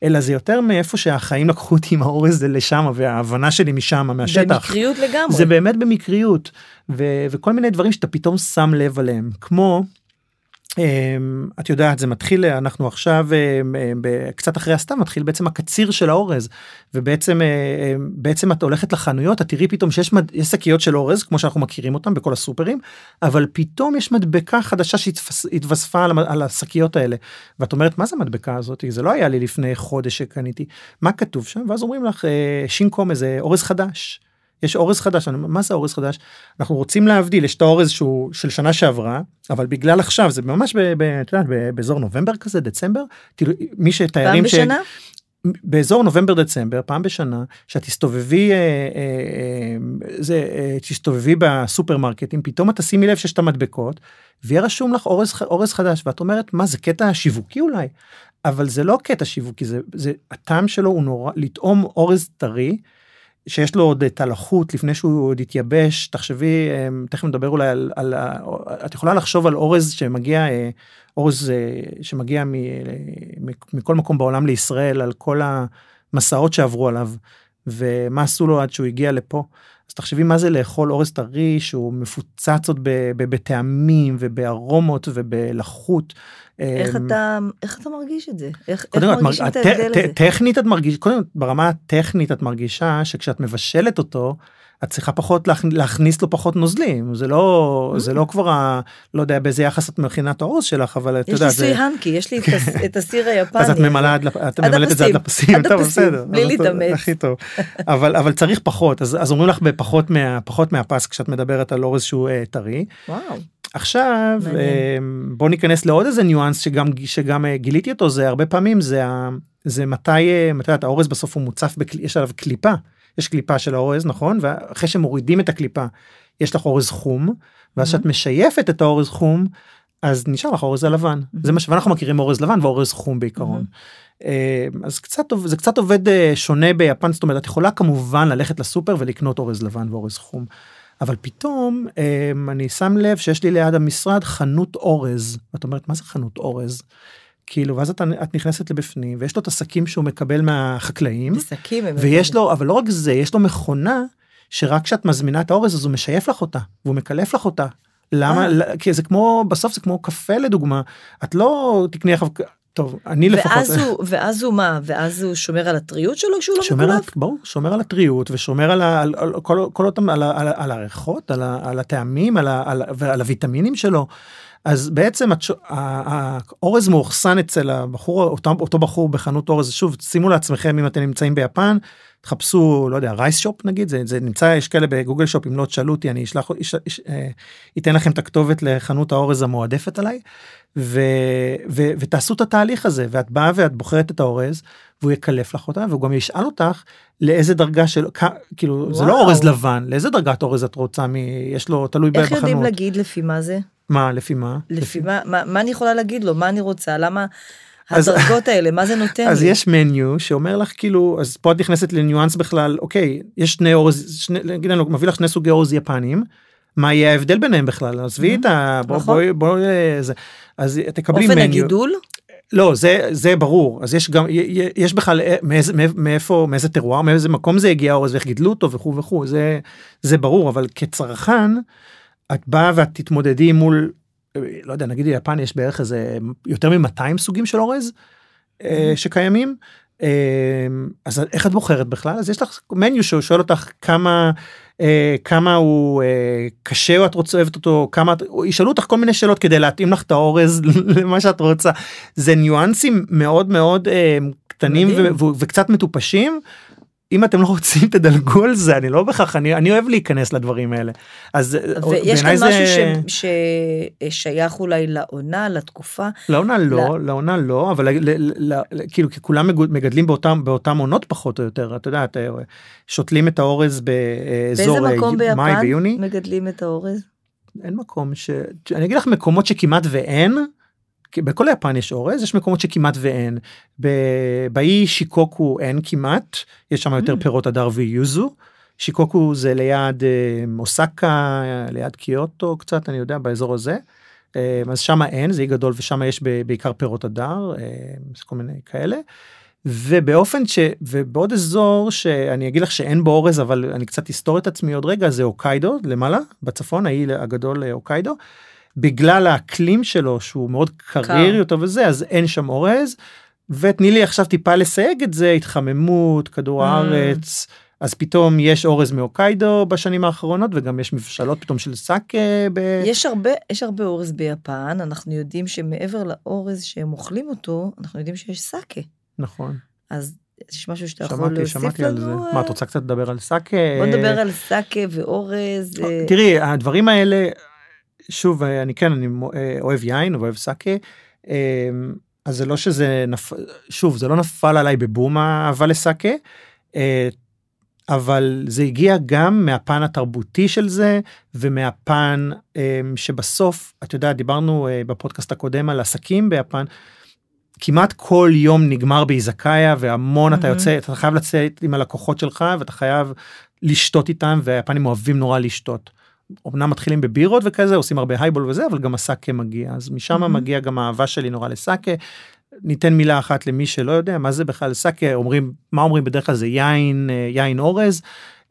אלא זה יותר מאיפה שהחיים לקחו אותי עם האורז לשם וההבנה שלי משם מהשטח. במקריות לגמרי. זה באמת במקריות ו- וכל מיני דברים שאתה פתאום שם לב עליהם כמו את יודעת זה מתחיל אנחנו עכשיו אמ, אמ, קצת אחרי הסתם מתחיל בעצם הקציר של האורז. ובעצם בעצם את הולכת לחנויות את תראי פתאום שיש שקיות של אורז כמו שאנחנו מכירים אותם בכל הסופרים אבל פתאום יש מדבקה חדשה שהתווספה על השקיות האלה. ואת אומרת מה זה המדבקה הזאת? זה לא היה לי לפני חודש שקניתי. מה כתוב שם? ואז אומרים לך אה, שינקום איזה אורז חדש. יש אורז חדש, אני, מה זה אורז חדש? אנחנו רוצים להבדיל, יש את האורז שהוא של שנה שעברה, אבל בגלל עכשיו זה ממש באזור נובמבר כזה, דצמבר, כאילו מי שתיירים... פעם בשנה? ש... באזור נובמבר דצמבר פעם בשנה שאת תסתובבי אה, אה, אה, זה אה, תסתובבי בסופרמרקטים פתאום את תשימי לב שיש את המדבקות ויהיה רשום לך אורז אורז חדש ואת אומרת מה זה קטע שיווקי אולי אבל זה לא קטע שיווקי זה זה הטעם שלו הוא נורא לטעום אורז טרי שיש לו עוד את הלחות לפני שהוא עוד התייבש תחשבי אמ, תכף נדבר אולי על, על את יכולה לחשוב על אורז שמגיע אה, אורז אה, שמגיע מכל מקום בעולם לישראל על כל המסעות שעברו עליו ומה עשו לו עד שהוא הגיע לפה. אז תחשבי מה זה לאכול אורז טרי שהוא מפוצץ עוד בטעמים ובארומות ובלחות. איך אמ, אתה איך אתה מרגיש את זה איך, איך מרגישים את ההבדל הזה? טכנית את מרגישה קודם ברמה הטכנית את מרגישה שכשאת מבשלת אותו את צריכה פחות להכניס לו פחות נוזלים זה לא זה לא כבר ה, לא יודע באיזה יחס את מכינה את האורז שלך אבל את יודעת. יש לי סיר הנקי יש לי את הסיר היפני. אז את ממלאה את ממלאת את זה עד לפסים. עד הפסים בלי להתאמץ. הכי טוב. אבל אבל צריך פחות אז אומרים לך בפחות מה פחות מהפס כשאת מדברת על אורז שהוא אה, טרי. וואו. עכשיו אה, בוא ניכנס לעוד איזה ניואנס שגם שגם אה, גיליתי אותו זה הרבה פעמים זה זה מתי מתי האורז בסוף הוא מוצף יש עליו קליפה. יש קליפה של האורז נכון ואחרי שמורידים את הקליפה יש לך אורז חום ואז כשאת משייפת את האורז חום אז נשאר לך אורז הלבן זה מה שאנחנו מכירים אורז לבן ואורז חום בעיקרון. אה, אז קצת זה קצת עובד אה, שונה ביפן זאת אומרת את יכולה כמובן ללכת לסופר ולקנות אורז לבן ואורז חום. אבל פתאום אה, אני שם לב שיש לי ליד המשרד חנות אורז את אומרת מה זה חנות אורז. כאילו ואז את, את נכנסת לבפנים ויש לו את השקים שהוא מקבל מהחקלאים שקים ויש לו אבל לא רק זה יש לו מכונה שרק כשאת מזמינה את האורז אז הוא משייף לך אותה והוא מקלף לך אותה. למה אה. כי זה כמו בסוף זה כמו קפה לדוגמה את לא תקני אחר טוב אני ואז לפחות הוא, ואז הוא מה ואז הוא שומר על הטריות שלו כשהוא לא שומר מקולף? על, ברור שומר על הטריות ושומר על, ה, על, על כל, כל אותם על, על, על הריחות על, על הטעמים על, על, על הוויטמינים שלו. אז בעצם האורז מאוחסן אצל הבחור אותו, אותו בחור בחנות אורז שוב שימו לעצמכם אם אתם נמצאים ביפן תחפשו לא יודע רייס שופ נגיד זה, זה נמצא יש כאלה בגוגל שופ אם לא תשאלו אותי אני אשלח איש, איש, אה, אתן לכם את הכתובת לחנות האורז המועדפת עליי ו, ו, ותעשו את התהליך הזה ואת באה ואת בוחרת את האורז והוא יקלף לך אותה והוא גם ישאל אותך לאיזה דרגה של כאילו וואו. זה לא אורז לבן לאיזה דרגת אורז את רוצה מי יש לו תלוי איך בחנות. איך יודעים להגיד לפי מה זה? מה לפי מה? לפי מה, מה מה אני יכולה להגיד לו מה אני רוצה למה הדרגות האלה מה זה נותן אז לי? יש מניו שאומר לך כאילו אז פה את נכנסת לניואנס בכלל אוקיי יש שני אורז שני, נגיד אני מביא לך שני סוגי אורז יפניים. מה יהיה ההבדל ביניהם בכלל עזבי את ה... בוא נכון. בואי בואי זה אז תקבלי מניו. אופן הגידול? לא זה זה ברור אז יש גם יש בכלל אה, מאיזה מאיפה מאיזה טרואר מאיזה מקום זה הגיע אורז ואיך גידלו אותו וכו' וכו' זה זה ברור אבל כצרכן את באה ואת תתמודדי מול לא יודע נגיד ביפן יש בערך איזה יותר מ-200 סוגים של אורז mm-hmm. שקיימים. אה, אז איך את בוחרת בכלל אז יש לך מניו שהוא שואל אותך כמה אה, כמה הוא אה, קשה או את רוצה אוהבת אותו כמה ישאלו אותך כל מיני שאלות כדי להתאים לך את האורז למה שאת רוצה זה ניואנסים מאוד מאוד קטנים ו- ו- וקצת מטופשים אם אתם לא רוצים תדלגו על זה אני לא בהכרח אני אני אוהב להיכנס לדברים האלה אז ויש כאן משהו ש, ששייך אולי לעונה לתקופה. לעונה לא ל... לעונה לא אבל ל, ל, ל, כאילו כי כולם מגדלים באותם באותם עונות פחות או יותר את יודעת שותלים את האורז באזור מאי ויוני. מגדלים את האורז? אין מקום ש... אני אגיד לך מקומות שכמעט ואין. בכל יפן יש אורז יש מקומות שכמעט ואין באי שיקוקו אין כמעט יש שם יותר mm. פירות הדר ויוזו. שיקוקו זה ליד אה, אוסקה ליד קיוטו קצת אני יודע באזור הזה. אה, אז שם אין זה אי גדול ושם יש בעיקר פירות הדר אה, כל מיני כאלה. ובאופן ש... ובעוד אזור שאני אגיד לך שאין בו אורז אבל אני קצת אסתור את עצמי עוד רגע זה אוקיידו למעלה בצפון האי הגדול אוקיידו. בגלל האקלים שלו שהוא מאוד קריר יותר וזה אז אין שם אורז. ותני לי עכשיו טיפה לסייג את זה התחממות כדור mm. הארץ אז פתאום יש אורז מאוקיידו בשנים האחרונות וגם יש מבשלות פתאום של סאקה. ב... יש הרבה יש הרבה אורז ביפן אנחנו יודעים שמעבר לאורז שהם אוכלים אותו אנחנו יודעים שיש סאקה. נכון. אז יש משהו שאתה יכול להוסיף לנו? שמעתי על זה. מה את רוצה קצת לדבר על סאקה? בוא נדבר על סאקה ואורז. אה, תראי הדברים האלה שוב אני כן אני אוהב יין ואוהב סאקה. אמ, אז זה לא שזה נפל שוב זה לא נפל עליי בבום האהבה לסאקה. אה, אבל זה הגיע גם מהפן התרבותי של זה ומהפן אמ, שבסוף את יודעת דיברנו אה, בפודקאסט הקודם על עסקים ביפן. כמעט כל יום נגמר באיזקאיה והמון mm-hmm. אתה יוצא אתה חייב לצאת עם הלקוחות שלך ואתה חייב לשתות איתם והיפנים אוהבים נורא לשתות. אמנם מתחילים בבירות וכזה עושים הרבה הייבול וזה אבל גם הסאקה מגיע אז משם mm-hmm. מגיע גם האהבה שלי נורא לסאקה. ניתן מילה אחת למי שלא יודע מה זה בכלל סאקה אומרים מה אומרים בדרך כלל זה יין אה, יין אורז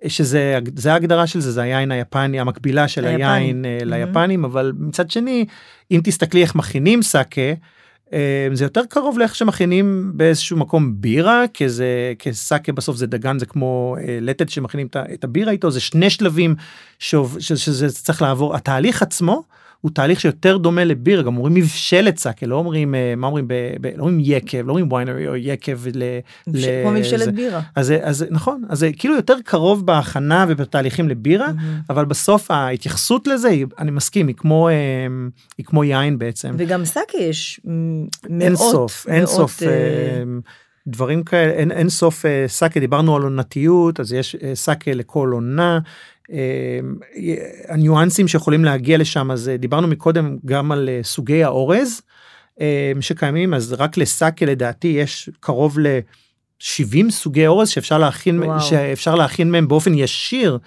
שזה זה ההגדרה של זה זה היין היפני המקבילה של היפני. היין mm-hmm. ליפנים אבל מצד שני אם תסתכלי איך מכינים סאקה זה יותר קרוב לאיך שמכינים באיזשהו מקום בירה כי זה כסאקה בסוף זה דגן זה כמו אה, לטת שמכינים את הבירה איתו זה שני שלבים שוב, שזה צריך לעבור התהליך עצמו. הוא תהליך שיותר דומה לביר גם אומרים מבשלת סאקה לא אומרים אה, מה אומרים ב, ב, לא אומרים יקב לא אומרים ויינרי או יקב ל, כמו מבשלת בירה אז, אז נכון אז זה כאילו יותר קרוב בהכנה ובתהליכים לבירה mm-hmm. אבל בסוף ההתייחסות לזה היא, אני מסכים היא כמו אה, היא כמו יין בעצם וגם סאקה יש מאות אין סוף אין סוף. אה... דברים כאלה אין, אין סוף סאקה דיברנו על עונתיות אז יש סאקה לכל עונה הניואנסים שיכולים להגיע לשם אז אה, דיברנו מקודם גם על אה, סוגי האורז אמ, שקיימים אז רק לסאקה לדעתי יש קרוב ל... 70 סוגי אורז שאפשר להכין וואו. שאפשר להכין מהם באופן ישיר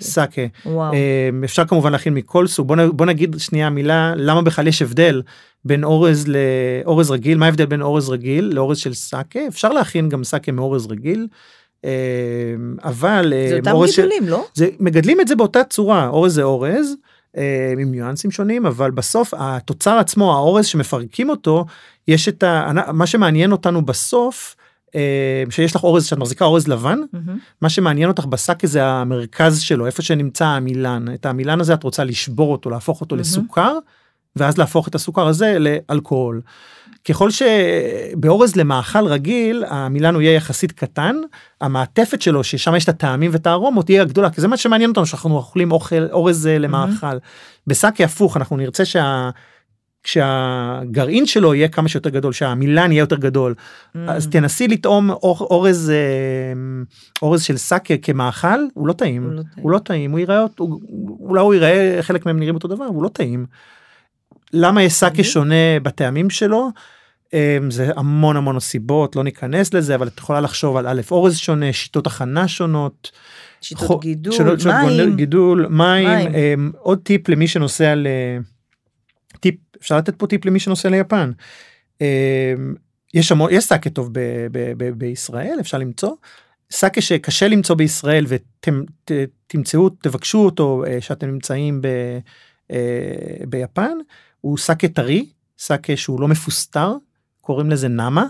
סאקה. אמ, אפשר כמובן להכין מכל סוג בוא, בוא נגיד שנייה מילה למה בכלל יש הבדל בין אורז לאורז רגיל מה ההבדל בין אורז רגיל לאורז של סאקה אפשר להכין גם סאקה מאורז רגיל אמ, אבל זה אותם גידולים לא? זה מגדלים את זה באותה צורה אורז זה אורז אמ, עם ניואנסים שונים אבל בסוף התוצר עצמו האורז שמפרקים אותו יש את ה... מה שמעניין אותנו בסוף אמ, שיש לך אורז שאת מחזיקה אורז לבן mm-hmm. מה שמעניין אותך בשק זה המרכז שלו איפה שנמצא המילן את המילן הזה את רוצה לשבור אותו להפוך אותו mm-hmm. לסוכר ואז להפוך את הסוכר הזה לאלכוהול. ככל שבאורז למאכל רגיל המילן הוא יהיה יחסית קטן המעטפת שלו ששם יש את הטעמים ואת הארומות תהיה גדולה כי זה מה שמעניין אותנו שאנחנו אוכלים אוכל אורז אה, למאכל. Mm-hmm. בשקי הפוך אנחנו נרצה שה... כשהגרעין שלו יהיה כמה שיותר גדול שהמילן יהיה יותר גדול mm. אז תנסי לטעום אורז אה, אורז של סאקה כמאכל הוא לא טעים הוא לא טעים הוא, לא טעים, הוא יראה הוא, אולי הוא יראה חלק מהם נראים אותו דבר הוא לא טעים. למה יש סאקה שונה בטעמים שלו. אמ, זה המון המון סיבות לא ניכנס לזה אבל את יכולה לחשוב על א' אורז שונה שיטות הכנה שונות. שיטות חו... גידול, שונות, מים, גידול מים, מים. אמ, עוד טיפ למי שנוסע ל... טיפ אפשר לתת פה טיפ למי שנוסע ליפן. אמ, יש המון יש סאקה טוב ב, ב, ב, בישראל אפשר למצוא. סאקה שקשה למצוא בישראל ותמצאו תבקשו אותו אה, שאתם נמצאים ב, אה, ביפן הוא סאקה טרי, סאקה שהוא לא מפוסטר, קוראים לזה נאמה,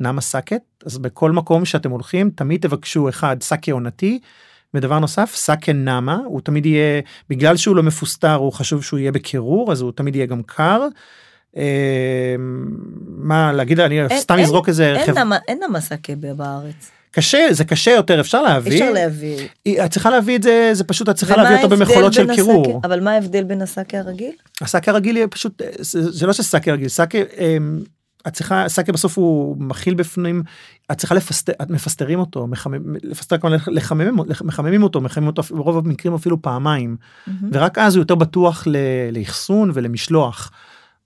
נאמה סאקה, אז בכל מקום שאתם הולכים תמיד תבקשו אחד סאקה עונתי, ודבר נוסף סאקה נאמה, הוא תמיד יהיה, בגלל שהוא לא מפוסטר הוא חשוב שהוא יהיה בקירור אז הוא תמיד יהיה גם קר. אה, מה להגיד אני סתם אזרוק איזה חבר'ה. אין נאמה סאקה בארץ. קשה זה קשה יותר אפשר להביא אפשר להביא. היא- את צריכה להביא את זה זה פשוט את צריכה להביא אותו במכולות של קירור. אבל מה ההבדל בין הסאקה הרגיל? הסאקה הרגיל יהיה פשוט זה, זה לא שסאקה רגיל סאקה אמ, את צריכה סאקה בסוף הוא מכיל בפנים את צריכה לפסטר את מפסטרים אותו מחמם לפסטר כמובן לחממים מחממים אותו מחממים אותו ברוב המקרים אפילו פעמיים ורק אז הוא יותר בטוח לאחסון ולמשלוח.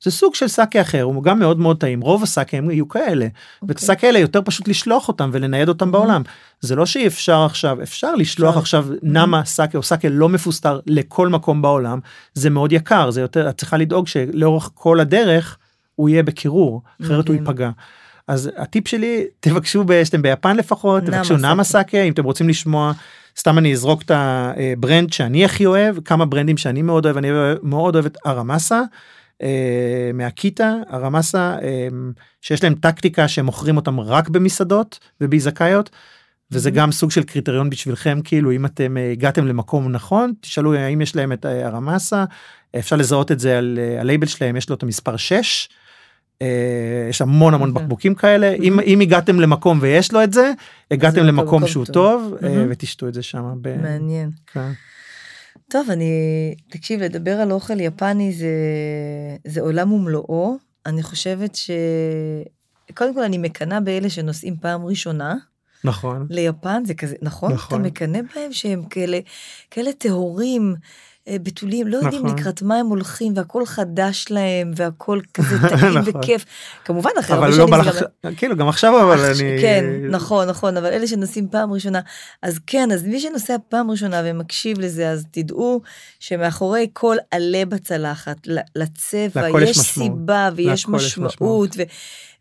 זה סוג של סאקה אחר הוא גם מאוד מאוד טעים רוב הסאקה הם יהיו כאלה ואת אוקיי. הסאקה האלה יותר פשוט לשלוח אותם ולנייד אותם בעולם זה לא שאי אפשר עכשיו אפשר לשלוח אפשר. עכשיו נמה סאקה או סאקה לא מפוסטר לכל מקום בעולם זה מאוד יקר זה יותר את צריכה לדאוג שלאורך כל הדרך הוא יהיה בקירור אחרת הוא. ייפגע. אז הטיפ שלי תבקשו שאתם ביפן לפחות נמה תבקשו נמה סאקה. אם אתם רוצים לשמוע סתם אני אזרוק את ה brand שאני הכי אוהב כמה ברנדים שאני מאוד אוהב אני מאוד אוהב את ארמסה. אה, מאקיטה ארמסה אה, שיש להם טקטיקה שהם מוכרים אותם רק במסעדות ובאיזקאיות. וזה. גם סוג של קריטריון בשבילכם כאילו אם אתם אה, הגעתם למקום נכון תשאלו האם יש להם את אה, הרמסה אפשר לזהות את זה על אה, הלייבל שלהם יש לו את המספר 6. אה, יש המון המון אוקיי. בקבוקים כאלה אם אם הגעתם למקום ויש לו את זה הגעתם למקום שהוא טוב. אה. ותשתו את זה שם. ב- מעניין. טוב, אני, תקשיב, לדבר על אוכל יפני זה, זה עולם ומלואו. אני חושבת ש... קודם כל, אני מקנאה באלה שנוסעים פעם ראשונה נכון. ליפן, זה כזה, נכון? נכון. אתה מקנא בהם שהם כאלה, כאלה טהורים, בתולים, לא יודעים נכון. לקראת מה הם הולכים, והכל חדש להם, והכל כזה טעים נכון. וכיף. כמובן, אחרי הרבה אבל לא שנים בא לך. כאילו גם עכשיו אבל אני כן, נכון, נכון, אבל אלה שנוסעים פעם ראשונה, אז כן, אז מי שנוסע פעם ראשונה ומקשיב לזה, אז תדעו שמאחורי כל עלה בצלחת, לצבע, יש משמעות. סיבה ויש משמעות, ו-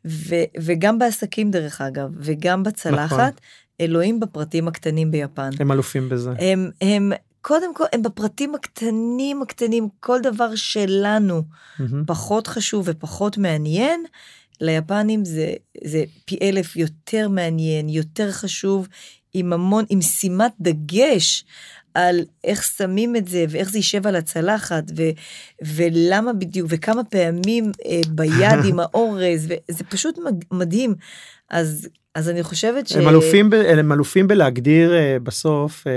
ו- וגם בעסקים דרך אגב, וגם נכון. בצלחת, אלוהים בפרטים הקטנים ביפן. הם אלופים בזה. הם, הם, קודם כל, הם בפרטים הקטנים הקטנים, כל דבר שלנו מהמם. פחות חשוב ופחות מעניין, ליפנים זה, זה פי אלף יותר מעניין, יותר חשוב, עם המון, עם שימת דגש על איך שמים את זה ואיך זה יישב על הצלחת ו, ולמה בדיוק וכמה פעמים אה, ביד עם האורז וזה פשוט מדהים. אז, אז אני חושבת ש... הם אלופים ב- הם אלופים בלהגדיר אה, בסוף אה,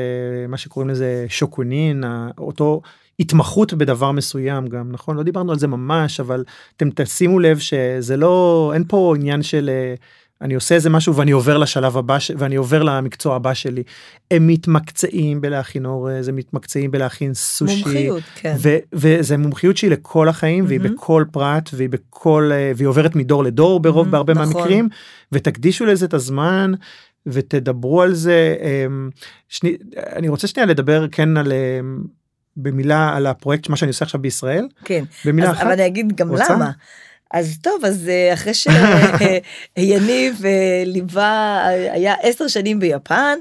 מה שקוראים לזה שוקונין אותו התמחות בדבר מסוים גם נכון? לא דיברנו על זה ממש אבל אתם תשימו לב שזה לא אין פה עניין של אה, אני עושה איזה משהו ואני עובר לשלב הבא ש- ואני עובר למקצוע הבא שלי הם מתמקצעים בלהכין אורז הם מתמקצעים בלהכין סושי. מומחיות, כן. ו- וזה מומחיות שהיא לכל החיים והיא מהמם. בכל פרט והיא בכל אה, והיא עוברת מדור לדור ברוב מהמם, בהרבה נכון. מהמקרים ותקדישו לזה את הזמן ותדברו על זה אמ, שני, אני רוצה שנייה לדבר כן על אמ, במילה על הפרויקט מה שאני עושה עכשיו בישראל כן. במילה אז, אחת אבל אני אגיד גם רוצה? למה. אז טוב, אז אה, אחרי שיניב אה, ליווה, היה עשר שנים ביפן,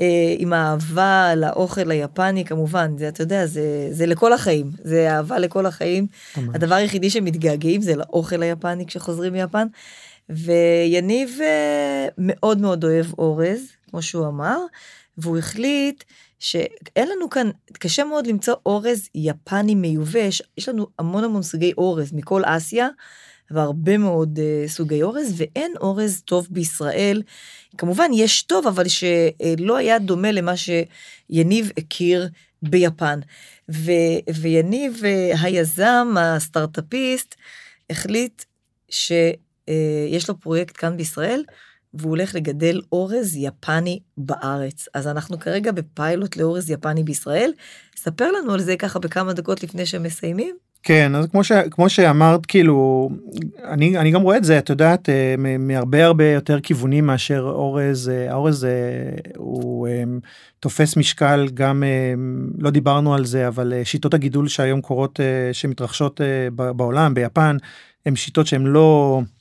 אה, עם האהבה לאוכל היפני כמובן, זה אתה יודע, זה, זה לכל החיים, זה אהבה לכל החיים. ממש. הדבר היחידי שמתגעגעים זה לאוכל היפני כשחוזרים מיפן. ויניב אה, מאוד מאוד אוהב אורז, כמו שהוא אמר, והוא החליט שאין לנו כאן, קשה מאוד למצוא אורז יפני מיובש, יש לנו המון המון סוגי אורז מכל אסיה, והרבה מאוד uh, סוגי אורז, ואין אורז טוב בישראל. כמובן, יש טוב, אבל שלא היה דומה למה שיניב הכיר ביפן. ו, ויניב, uh, היזם, הסטארט-אפיסט, החליט שיש לו פרויקט כאן בישראל, והוא הולך לגדל אורז יפני בארץ. אז אנחנו כרגע בפיילוט לאורז יפני בישראל. ספר לנו על זה ככה בכמה דקות לפני שמסיימים. כן אז כמו, ש, כמו שאמרת כאילו אני, אני גם רואה את זה את יודעת אה, מהרבה הרבה יותר כיוונים מאשר אורז אה, האורז אה, הוא אה, תופס משקל גם אה, לא דיברנו על זה אבל אה, שיטות הגידול שהיום קורות אה, שמתרחשות אה, בעולם ביפן הן שיטות שהן לא אה,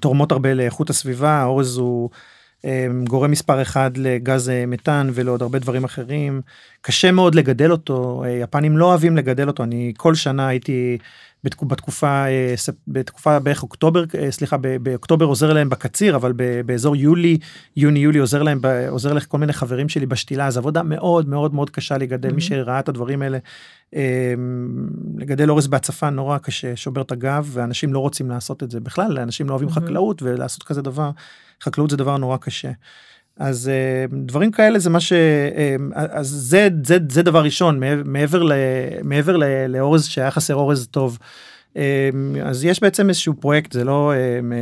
תורמות הרבה לאיכות הסביבה האורז הוא גורם מספר אחד לגז אה, מתאן ולעוד הרבה דברים אחרים. קשה מאוד לגדל אותו אה, יפנים לא אוהבים לגדל אותו. אני כל שנה הייתי בתקו- בתקופה אה, בתקופה בערך אוקטובר אה, סליחה באוקטובר עוזר להם בקציר אבל באזור יולי יוני יולי עוזר להם עוזר לכל מיני חברים שלי בשתילה אז עבודה מאוד מאוד מאוד קשה לגדל מי Mhm. שראה את הדברים האלה. אה, לגדל אורז בהצפה נורא קשה שובר את הגב ואנשים לא רוצים לעשות את זה בכלל אנשים לא אוהבים Mhm. חקלאות ולעשות כזה דבר חקלאות זה דבר נורא קשה. אז uh, דברים כאלה זה מה ש... Uh, אז זה, זה, זה דבר ראשון, מעבר, ל, מעבר ל, לאורז שהיה חסר אורז טוב. Uh, אז יש בעצם איזשהו פרויקט, זה לא,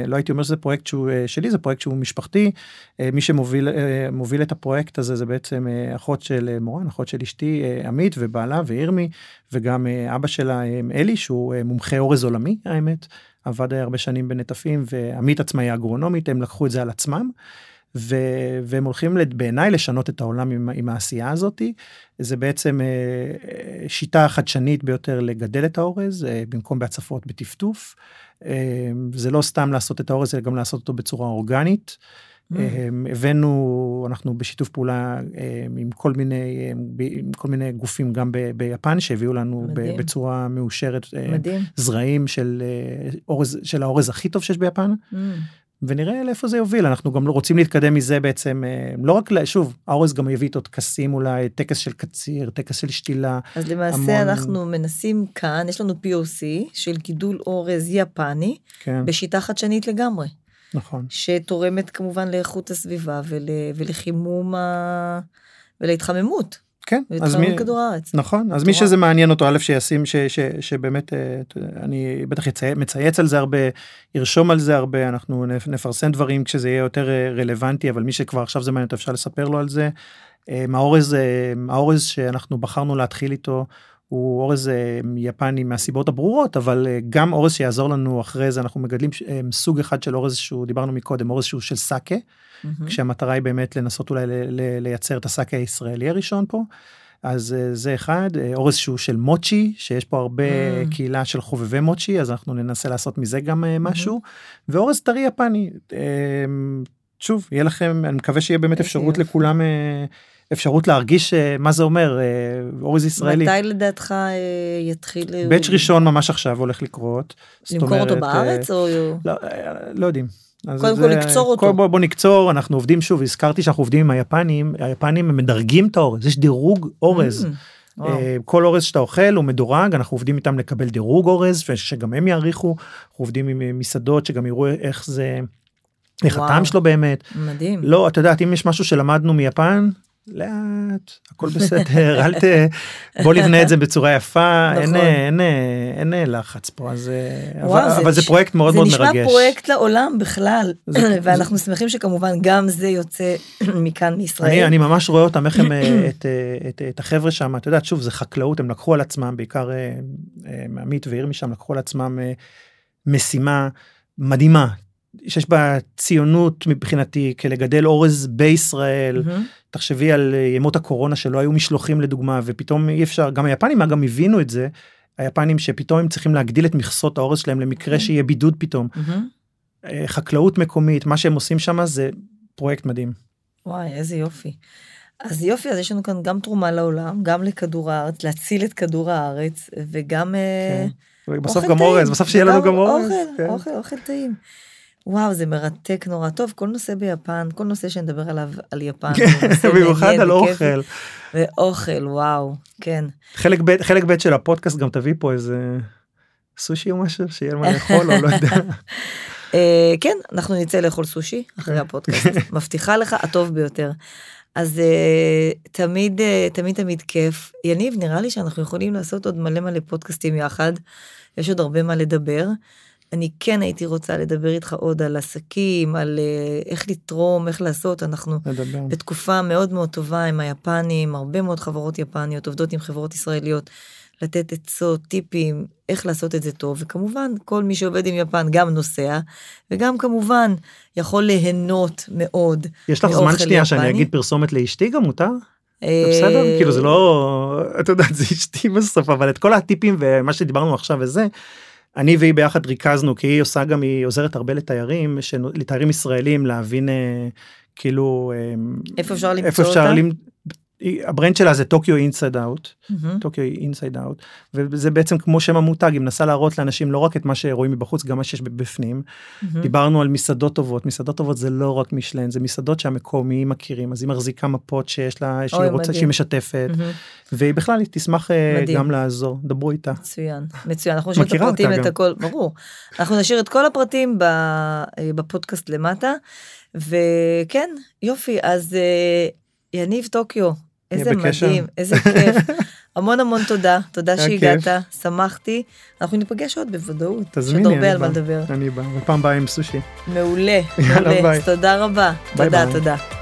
לא הייתי אומר שזה פרויקט שהוא שלי, זה פרויקט שהוא משפחתי. מי שמוביל מוביל את הפרויקט הזה זה בעצם אחות של מורן, אחות של אשתי עמית ובעלה וירמי, וגם אבא שלה אלי, שהוא מומחה אורז עולמי, האמת. עבד הרבה שנים בנטפים, ועמית עצמה היא אגרונומית, הם לקחו את זה על עצמם. ו, והם הולכים בעיניי לשנות את העולם עם, עם העשייה הזאתי. זה בעצם אה, שיטה חדשנית ביותר לגדל את האורז אה, במקום בהצפות בטפטוף. אה, זה לא סתם לעשות את האורז אלא גם לעשות אותו בצורה אורגנית. Mm. הבאנו אנחנו בשיתוף פעולה עם כל מיני עם כל מיני גופים גם ב, ביפן שהביאו לנו מדהים. בצורה מאושרת מדהים. זרעים של אורז של האורז הכי טוב שיש ביפן. Mm. ונראה לאיפה זה יוביל אנחנו גם לא רוצים להתקדם מזה בעצם אה, לא רק שוב האורז גם יביא איתו טקסים אולי טקס של קציר טקס של שתילה. אז למעשה המון... אנחנו מנסים כאן יש לנו POC של גידול אורז יפני כן. בשיטה חדשנית לגמרי. נכון. שתורמת כמובן לאיכות הסביבה ול, ולחימום ה... ולהתחממות. כן, אז מי, כדור הארץ. נכון, אז מי שזה מעניין אותו, א' שישים, ש, ש, שבאמת, אה, אני בטח יצי, מצייץ על זה הרבה, ירשום על זה הרבה, אנחנו נפרסם דברים כשזה יהיה יותר אה, רלוונטי, אבל מי שכבר עכשיו זה מעניין אותו, אפשר לספר לו על זה. אה, האורז, האורז שאנחנו בחרנו להתחיל איתו, הוא אורז יפני מהסיבות הברורות, אבל גם אורז שיעזור לנו אחרי זה, אנחנו מגדלים סוג אחד של אורז שהוא, דיברנו מקודם, אורז שהוא של סאקה. Mm-hmm. כשהמטרה היא באמת לנסות אולי לייצר את השק הישראלי הראשון פה. אז uh, זה אחד, uh, אורז שהוא של מוצ'י, שיש פה הרבה mm. קהילה של חובבי מוצ'י, אז אנחנו ננסה לעשות מזה גם uh, משהו, mm-hmm. ואורז טרי יפני. Uh, שוב, יהיה לכם, אני מקווה שיהיה באמת אפשרות לכולם, אפשרות להרגיש מה זה אומר, אורז ישראלי. מתי לדעתך יתחיל? באץ' ראשון ממש עכשיו הולך לקרות. למכור אותו בארץ או... לא, לא יודעים. קודם כל לקצור אותו. בוא, בוא נקצור אנחנו עובדים שוב הזכרתי שאנחנו עובדים עם היפנים היפנים הם מדרגים את האורז יש דירוג אורז. Mm, כל אורז שאתה אוכל הוא מדורג אנחנו עובדים איתם לקבל דירוג אורז ושגם הם יעריכו. אנחנו עובדים עם מסעדות שגם יראו איך זה איך הטעם שלו באמת. מדהים. לא את יודעת אם יש משהו שלמדנו מיפן לאט הכל בסדר אל ת... בוא נבנה את זה בצורה יפה נכון. אין, אין, אין, אין לחץ פה אז וואו, אבל, זה, אבל זה פרויקט מאוד מאוד מרגש. זה נשמע פרויקט לעולם בכלל זה, ואנחנו זה... שמחים שכמובן גם זה יוצא מכאן מישראל. אני, אני ממש רואה אותם איך הם אה, את, אה, את, את החבר'ה שם את יודעת שוב זה חקלאות הם לקחו על עצמם בעיקר אה, עמית ועיר משם לקחו על עצמם משימה מדהימה שיש בה ציונות מבחינתי כלגדל אורז בישראל mm-hmm. תחשבי על אה, ימות הקורונה שלא היו משלוחים לדוגמה ופתאום אי אפשר גם היפנים אגב הבינו את זה היפנים שפתאום הם צריכים להגדיל את מכסות האורז שלהם למקרה mm-hmm. שיהיה בידוד פתאום. Mm-hmm. חקלאות מקומית מה שהם עושים שם זה פרויקט מדהים. וואי איזה יופי. אז יופי אז יש לנו כאן גם תרומה לעולם גם לכדור הארץ להציל את כדור הארץ וגם אה, כן. בסוף גם אורז בסוף שיהיה לנו גם אורז. אוכל, כן. אוכל, אוכל טעים. וואו זה מרתק נורא טוב כל נושא ביפן כל נושא שנדבר עליו על יפן במיוחד על אוכל ואוכל וואו כן חלק ב' חלק ב' של הפודקאסט גם תביא פה איזה סושי או משהו שיהיה מה לאכול או לא יודע. אה, כן אנחנו נצא לאכול סושי אחרי כן. הפודקאסט מבטיחה לך הטוב ביותר. אז uh, תמיד uh, תמיד תמיד כיף יניב נראה לי שאנחנו יכולים לעשות עוד מלא מלא פודקאסטים יחד יש עוד הרבה מה לדבר. אני כן הייתי רוצה לדבר איתך עוד על עסקים, על uh, איך לתרום, איך לעשות. אנחנו לדבר. בתקופה מאוד מאוד טובה עם היפנים, הרבה מאוד חברות יפניות עובדות עם חברות ישראליות, לתת עצות, טיפים, איך לעשות את זה טוב, וכמובן, כל מי שעובד עם יפן גם נוסע, וגם כמובן יכול ליהנות מאוד יש לך זמן שנייה. שאני אגיד פרסומת לאשתי גם מותר? אה, בסדר כאילו זה לא את יודעת זה אשתי בסוף אבל את כל הטיפים ומה שדיברנו עכשיו וזה אני והיא ביחד ריכזנו כי היא עושה גם היא עוזרת הרבה לתיירים לתיירים ישראלים להבין אה, כאילו איפה אפשר למצוא אותה. ה brand שלה זה Tokyo Inside Out. Tokyo Inside Out, וזה בעצם כמו שם המותג, היא מנסה להראות לאנשים לא רק את מה שרואים מבחוץ, גם מה שיש בפנים. מהמם. דיברנו על מסעדות טובות, מסעדות טובות זה לא רק משלן, זה מסעדות שהמקומיים מכירים, אז היא מחזיקה מפות שיש לה, שהיא רוצה. שהיא משתפת, מהמם. והיא בכלל, היא תשמח אה, מדהים. גם לעזור, דברו איתה. מצוין, מצוין. אנחנו נשאיר את הפרטים, את. הכל, ברור. אנחנו נשאיר את כל הפרטים אה, בפודקאסט למטה, וכן, יופי, אז אה, יניב טוקיו, איזה. מדהים, איזה כיף. המון המון תודה, תודה שהגעת, שמחתי. אנחנו ניפגש עוד בוודאות. יש תזמיני, עוד הרבה אני על מה בא. לדבר. אני בא, ופעם באה עם סושי. מעולה, מעולה. תודה רבה. תודה. תודה.